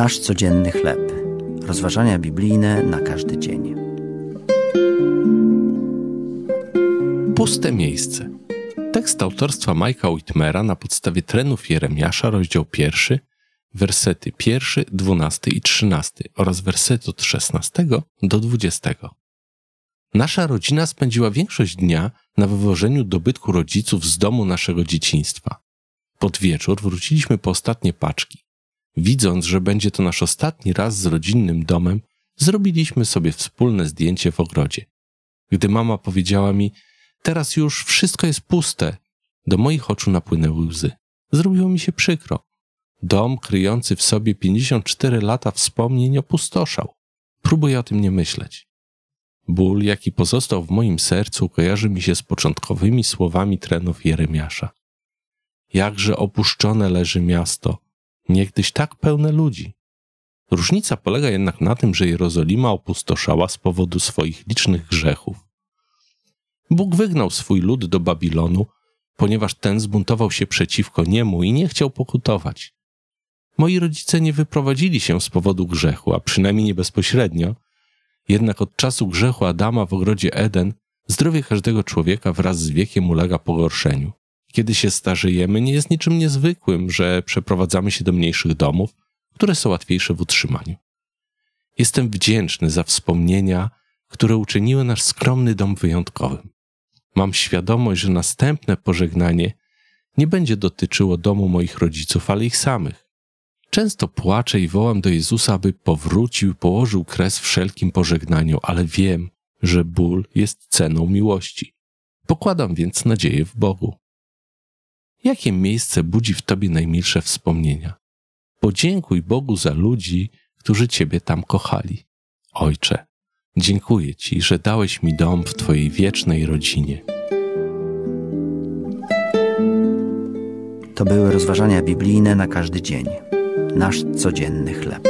Nasz codzienny chleb. Rozważania biblijne na każdy dzień. Puste miejsce. Tekst autorstwa Majka Whitmera na podstawie trenów Jeremiasza, rozdział pierwszy, wersety pierwszy, dwunasty i trzynasty oraz wersety od szesnastego do dwudziestego. Nasza rodzina spędziła większość dnia na wywożeniu dobytku rodziców z domu naszego dzieciństwa. Pod wieczór wróciliśmy po ostatnie paczki. Widząc, że będzie to nasz ostatni raz z rodzinnym domem, zrobiliśmy sobie wspólne zdjęcie w ogrodzie. Gdy mama powiedziała mi, teraz już wszystko jest puste, do moich oczu napłynęły łzy. Zrobiło mi się przykro. Dom kryjący w sobie 54 lata wspomnień opustoszał. Próbuję o tym nie myśleć. Ból, jaki pozostał w moim sercu, kojarzy mi się z początkowymi słowami trenów Jeremiasza. Jakże opuszczone leży miasto, niegdyś tak pełne ludzi. Różnica polega jednak na tym, że Jerozolima opustoszała z powodu swoich licznych grzechów. Bóg wygnał swój lud do Babilonu, ponieważ ten zbuntował się przeciwko niemu i nie chciał pokutować. Moi rodzice nie wyprowadzili się z powodu grzechu, a przynajmniej nie bezpośrednio, jednak od czasu grzechu Adama w ogrodzie Eden zdrowie każdego człowieka wraz z wiekiem ulega pogorszeniu. Kiedy się starzejemy, nie jest niczym niezwykłym, że przeprowadzamy się do mniejszych domów, które są łatwiejsze w utrzymaniu. Jestem wdzięczny za wspomnienia, które uczyniły nasz skromny dom wyjątkowym. Mam świadomość, że następne pożegnanie nie będzie dotyczyło domu moich rodziców, ale ich samych. Często płaczę i wołam do Jezusa, aby powrócił położył kres wszelkim pożegnaniu, ale wiem, że ból jest ceną miłości. Pokładam więc nadzieję w Bogu. Jakie miejsce budzi w tobie najmilsze wspomnienia? Podziękuj Bogu za ludzi, którzy ciebie tam kochali. Ojcze, dziękuję Ci, że dałeś mi dom w Twojej wiecznej rodzinie. To były rozważania biblijne na każdy dzień. Nasz codzienny chleb.